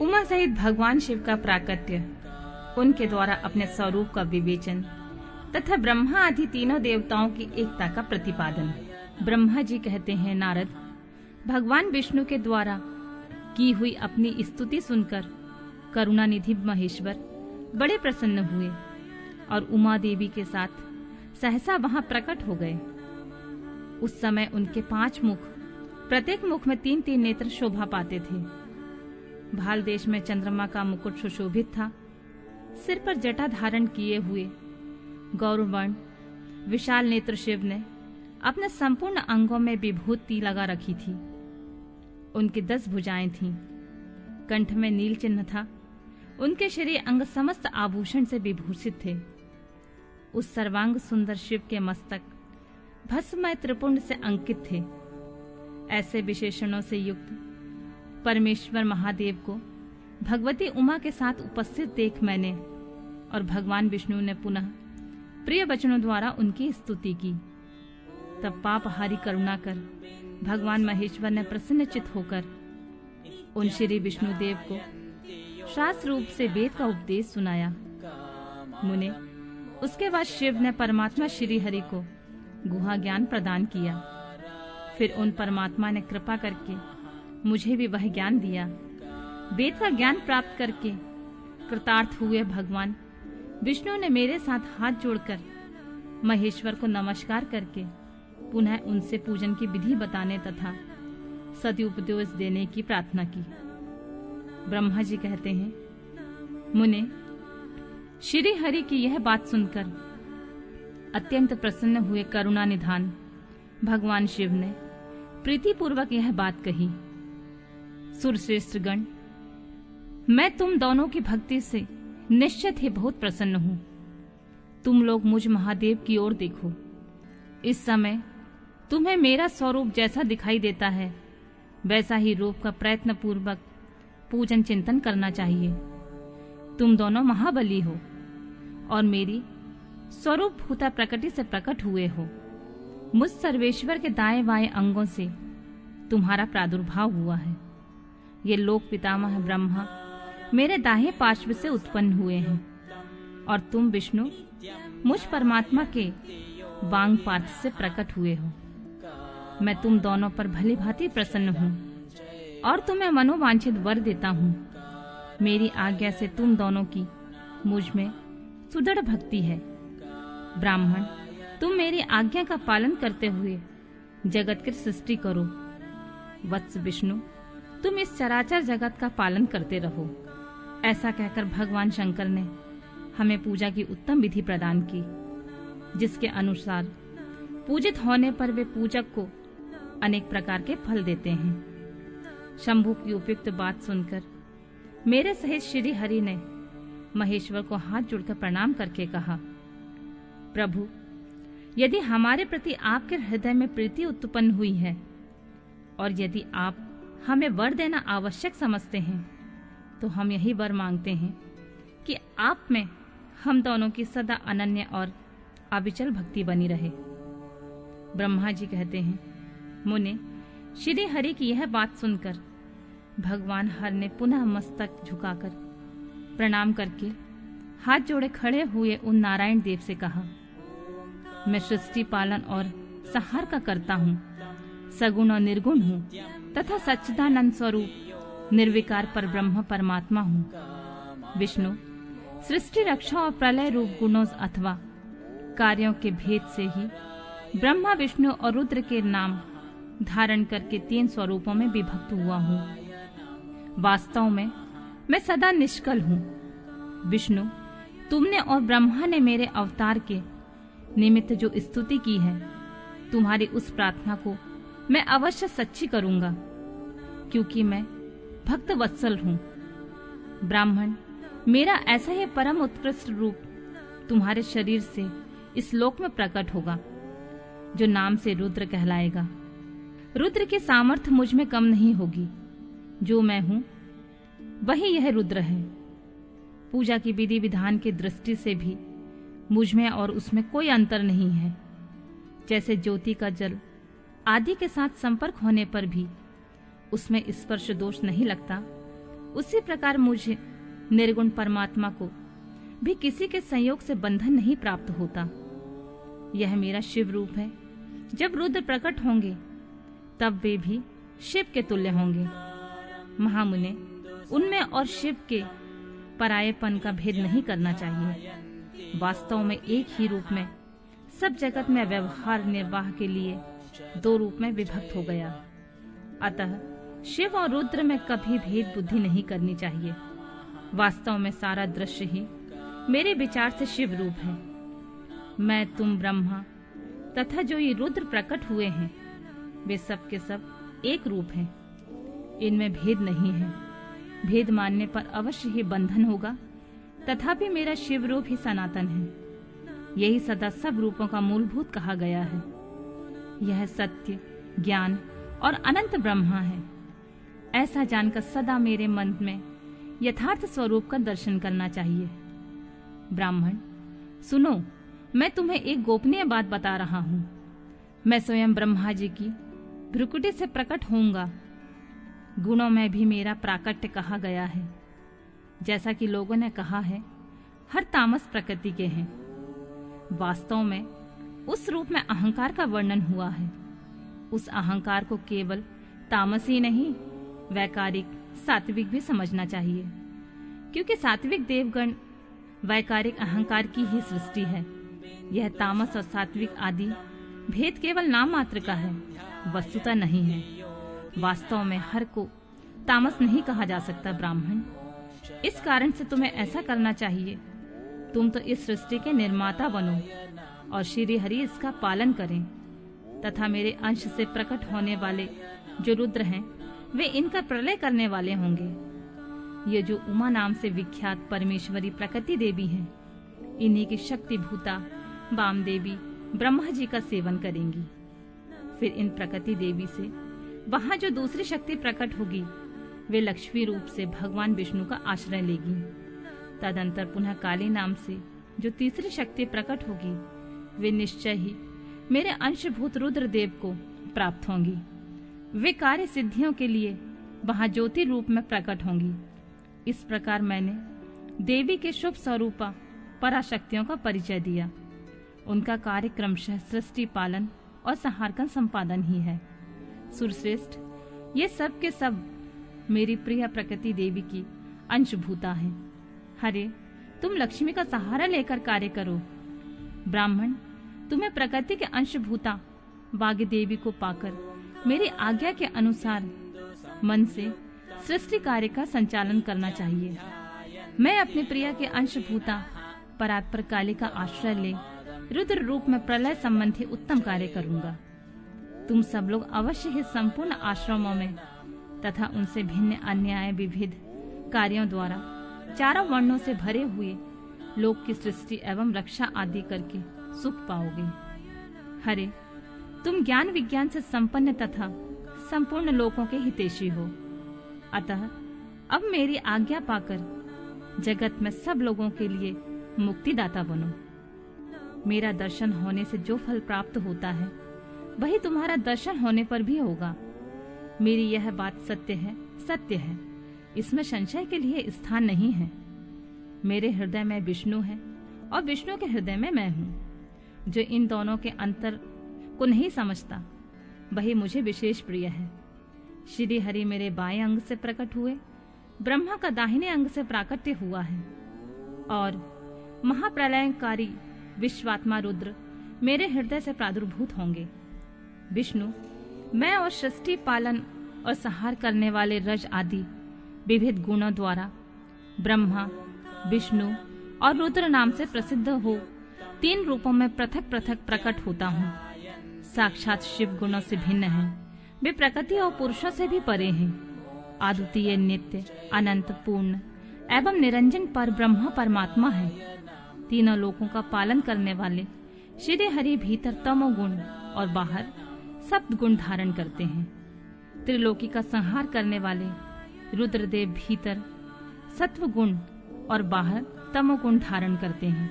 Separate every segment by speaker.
Speaker 1: उमा सहित भगवान शिव का प्राकट्य, उनके द्वारा अपने स्वरूप का विवेचन, तथा ब्रह्मा आदि तीनों देवताओं की एकता का प्रतिपादन। ब्रह्मा जी कहते हैं, नारद, भगवान विष्णु के द्वारा की हुई अपनी स्तुति सुनकर करुणानिधि महेश्वर बड़े प्रसन्न हुए और उमा देवी के साथ सहसा वहाँ प्रकट हो गए। उस समय उनके पाँच मुख, प्रत्येक मुख में तीन तीन नेत्र शोभा पाते थे। भाल देश में चंद्रमा का मुकुट सुशोभित था। सिर पर जटा धारण किए हुए गौरवर्ण, विशाल नेत्र शिव ने अपने संपूर्ण अंगों में विभूति लगा रखी थी। उनकी दस भुजाएँ थीं। कंठ में नील चिन्ह था। उनके शरीर अंग समस्त आभूषण से विभूषित थे। उस सर्वांग सुंदर शिव के मस्तक भस्मय त्रिपुंड से अंकित थे। ऐसे विशेषणों से युक्त परमेश्वर महादेव को भगवती उमा के साथ उपस्थित देख मैंने और भगवान विष्णु ने पुनः प्रिय वचनों द्वारा उनकी स्तुति की। तब पापहारी करुणा कर भगवान महेश्वर ने प्रसन्नचित होकर उन श्री विष्णुदेव को शास्त्र रूप से वेद का उपदेश सुनाया। मुने, उसके बाद शिव ने परमात्मा श्री हरि को गुहा ज्ञान प्रदान किया। फिर उन परमात्मा ने कृपा करके मुझे भी वह ज्ञान दिया। वेद का ज्ञान प्राप्त करके कृतार्थ हुए भगवान। विष्णु ने मेरे साथ हाथ जोड़कर महेश्वर को नमस्कार करके पुनः उनसे पूजन की विधि बताने तथा सती उपदेश देने की प्रार्थना की। ब्रह्मा जी कहते हैं, मुने, श्री हरि की यह बात सुनकर अत्यंत प्रसन्न हुए करुणा निधान। भगवान शिव ने प्रीतिपूर्वक यह बात कही। सुरश्रेष्ठ गण मैं तुम दोनों की भक्ति से निश्चित ही बहुत प्रसन्न हूँ। तुम लोग मुझ महादेव की ओर देखो। इस समय तुम्हें मेरा स्वरूप जैसा दिखाई देता है, वैसा ही रूप का प्रयत्न पूर्वक पूजन चिंतन करना चाहिए। तुम दोनों महाबली हो और मेरी स्वरूप भूता प्रकृति से प्रकट हुए हो। मुझ सर्वेश्वर के दाएँ बाएँ अंगों से तुम्हारा प्रादुर्भाव हुआ है। ये लोक पितामह ब्रह्मा मेरे दाहे पार्श्व से उत्पन्न हुए हैं। और तुम विष्णु, मुझ परमात्मा के बांग पार्थ से प्रकट हुए हो। मैं तुम दोनों पर भली भांति प्रसन्न हूँ और तुम्हें मनोवांछित वर देता हूँ। मेरी आज्ञा से तुम दोनों की मुझमें सुदृढ़ भक्ति है। ब्राह्मण, तुम मेरी आज्ञा का पालन करते हुए जगत की सृष्टि करो। वत्स विष्णु तुम इस चराचर जगत का पालन करते रहो। ऐसा कहकर भगवान शंकर ने हमें पूजा की उत्तम विधि प्रदान की, जिसके अनुसार पूजित होने पर वे पूजक को अनेक प्रकार के फल देते हैं। शंभु की उपयुक्त बात सुनकर मेरे सहित श्री हरि ने महेश्वर को हाथ जोड़कर प्रणाम करके कहा, प्रभु, यदि हमारे प्रति आपके हृदय में प्रीति उत्पन्न हुई है, और यदि आप हमें वर देना आवश्यक समझते हैं। तो हम यही वर मांगते हैं कि आप में हम दोनों की सदा अनन्य और अविचल भक्ति बनी रहे। ब्रह्मा जी कहते हैं, मुने, श्री हरि की यह बात सुनकर भगवान हर ने पुनः मस्तक झुकाकर प्रणाम करके हाथ जोड़े खड़े हुए उन नारायण देव से कहा, मैं सृष्टि पालन और सहार का करता हूँ, सगुण और निर्गुण हूँ। तथा सच्चिदानंद स्वरूप, निर्विकार पर ब्रह्म परमात्मा हूँ। विष्णु, सृष्टि, रक्षा और प्रलय रूप गुणों अथवा कार्यों के भेद से ही ब्रह्मा, विष्णु और रुद्र के नाम धारण करके तीन स्वरूपों में विभक्त हुआ हूँ। वास्तव में मैं सदा निष्कल हूँ। विष्णु, तुमने और ब्रह्मा ने मेरे अवतार के निमित्त जो स्तुति की है, तुम्हारी उस प्रार्थना को मैं अवश्य सच्ची करूँगा। क्योंकि मैं भक्त वत्सल हूँ। ब्राह्मण, मेरा ऐसा ही परम उत्कृष्ट रूप तुम्हारे शरीर से इस लोक में प्रकट होगा, जो नाम से रुद्र कहलाएगा। रुद्र की सामर्थ्य मुझमें कम नहीं होगी। जो मैं हूँ, वही यह रुद्र है। पूजा की विधि विधान की दृष्टि से भी मुझमें और उसमें कोई अंतर नहीं है। जैसे ज्योति का जल आदि के साथ संपर्क होने पर भी उसमें स्पर्श दोष नहीं लगता। उसी प्रकार मुझे निर्गुण परमात्मा को भी किसी के संयोग से बंधन नहीं प्राप्त होता। यह मेरा शिव रूप है। जब रुद्र प्रकट होंगे, तब वे भी शिव के तुल्य होंगे। महामुने, उनमें और शिव के परायेपन का भेद नहीं करना चाहिए। वास्तव में एक ही रूप में सब जगत में व्यवहार निर्वाह के लिए दो रूप में विभक्त हो गया। अतः शिव और रुद्र में कभी भेद बुद्धि नहीं करनी चाहिए। वास्तव में सारा दृश्य ही मेरे विचार से शिव रूप है। मैं, तुम ब्रह्मा, तथा जो ये रुद्र प्रकट हुए हैं, वे सब के सब एक रूप हैं। इनमें भेद नहीं है। भेद मानने पर अवश्य ही बंधन होगा, तथापि मेरा शिव रूप ही सनातन है। यही सदा सब रूपों का मूलभूत कहा गया है। यह सत्य, ज्ञान और अनंत ब्रह्मा है। ऐसा जानकर सदा मेरे मन में यथार्थ स्वरूप का दर्शन करना चाहिए। ब्राह्मण, सुनो, मैं तुम्हें एक गोपनीय बात बता रहा हूँ। मैं स्वयं ब्रह्मा जी की भ्रुकुटी से प्रकट होऊँगा। गुणों में भी मेरा प्राकट्य कहा गया है। जैसा कि लोगों ने कहा है, हर तामस प्रकृति के हैं। वास्तव में उस रूप में अहंकार का वर्णन हुआ है। उस अहंकार को केवल तामस ही नहीं वैकारिक सात्विक भी समझना चाहिए। क्योंकि सात्विक देवगण वैकारिक अहंकार की ही सृष्टि है। यह तामस और सात्विक आदि भेद केवल नाम मात्र का है, वस्तुता नहीं है। वास्तव में हर को तामस नहीं कहा जा सकता, ब्राह्मण। इस कारण से तुम्हें ऐसा करना चाहिए। तुम तो इस सृष्टि के निर्माता बनो और श्री हरि इसका पालन करें। तथा मेरे अंश से प्रकट होने वाले जो रुद्र हैं वे इनका प्रलय करने वाले होंगे। ये जो उमा नाम से विख्यात परमेश्वरी प्रकृति देवी हैं, इन्हीं की शक्ति भूता बाम देवी ब्रह्मा जी का सेवन करेंगी। फिर इन प्रकृति देवी से वहाँ जो दूसरी शक्ति प्रकट होगी, वे लक्ष्मी रूप से भगवान विष्णु का आश्रय लेगी। तदंतर पुनः काली नाम से जो तीसरी शक्ति प्रकट होगी, वे निश्चय ही मेरे अंशभूत रुद्र देव को प्राप्त होंगी। वे कार्य सिद्धियों के लिए वहाँ ज्योति रूप में प्रकट होंगी। इस प्रकार मैंने देवी के शुभ स्वरूपा पराशक्तियों का परिचय दिया। उनका कार्य क्रमशः सृष्टि, पालन और संहार का संपादन ही है। सुरश्रेष्ठ, ये सब के सब मेरी प्रिय प्रकृति देवी की अंशभूता है। हरे, तुम लक्ष्मी का सहारा लेकर कार्य करो। ब्राह्मण, तुम्हें प्रकृति के अंशभूता बाग्य देवी को पाकर मेरी आज्ञा के अनुसार मन से सृष्टि कार्य का संचालन करना चाहिए। मैं अपने प्रिया के अंशभूता, परात्पर काली का आश्रय ले, रुद्र रूप में प्रलय संबंधी उत्तम कार्य करूँगा। तुम सब लोग अवश्य ही संपूर्ण आश्रमों में तथा उनसे भिन्न अन्याय विविध कार्यों द्वारा चारों वर्णों से भरे हुए लोक की सृष्टि एवं रक्षा आदि करके सुख पाओगे। हरे तुम ज्ञान विज्ञान से संपन्न तथा संपूर्ण लोकों के हितेशी हो। अतः अब मेरी आज्ञा पाकर जगत में सब लोगों के लिए मुक्तिदाता बनो। मेरा दर्शन होने से जो फल प्राप्त होता है, वही तुम्हारा दर्शन होने पर भी होगा। मेरी यह बात सत्य है सत्य है। इसमें संशय के लिए स्थान नहीं है। मेरे हृदय में विष्णु है और विष्णु के हृदय में मैं हूँ, जो इन दोनों के अंतर को नहीं समझता। वही मुझे विशेष प्रिय है। श्री हरि मेरे बाएँ अंग से प्रकट हुए। ब्रह्मा का दाहिने अंग से प्राकट्य हुआ है। और महाप्रलयकारी विश्वात्मा रुद्र मेरे हृदय से प्रादुर्भूत होंगे। विष्णु, मैं और सृष्टि पालन और संहार करने वाले रज आदि विविध गुणों द्वारा ब्रह्मा, विष्णु और रुद्र नाम से प्रसिद्ध हो, तीन रूपों में पृथक पृथक प्रकट होता हूँ। साक्षात शिव गुणों से भिन्न है। वे प्रकृति और पुरुषों से भी परे हैं। आद्वितीय नित्य, अनंत, पूर्ण एवं निरंजन पर ब्रह्म परमात्मा है। तीनों लोकों का पालन करने वाले श्री हरि भीतर तमो गुण और बाहर सप्त गुण धारण करते हैं। त्रिलोकी का संहार करने वाले रुद्रदेव भीतर सत्व गुण और बाहर तमो गुण धारण करते हैं।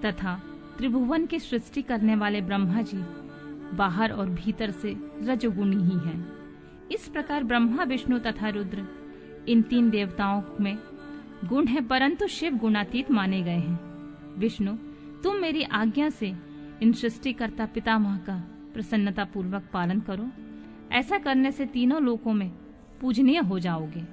Speaker 1: तथा त्रिभुवन की सृष्टि करने वाले ब्रह्मा जी बाहर और भीतर से रजोगुणी ही हैं। इस प्रकार ब्रह्मा, विष्णु तथा रुद्र, इन तीन देवताओं में गुण है, परंतु शिव गुणातीत माने गए हैं। विष्णु, तुम मेरी आज्ञा से इन सृष्टिकर्ता पितामह का प्रसन्नता पूर्वक पालन करो। ऐसा करने से तीनों लोकों में पूजनीय हो जाओगे।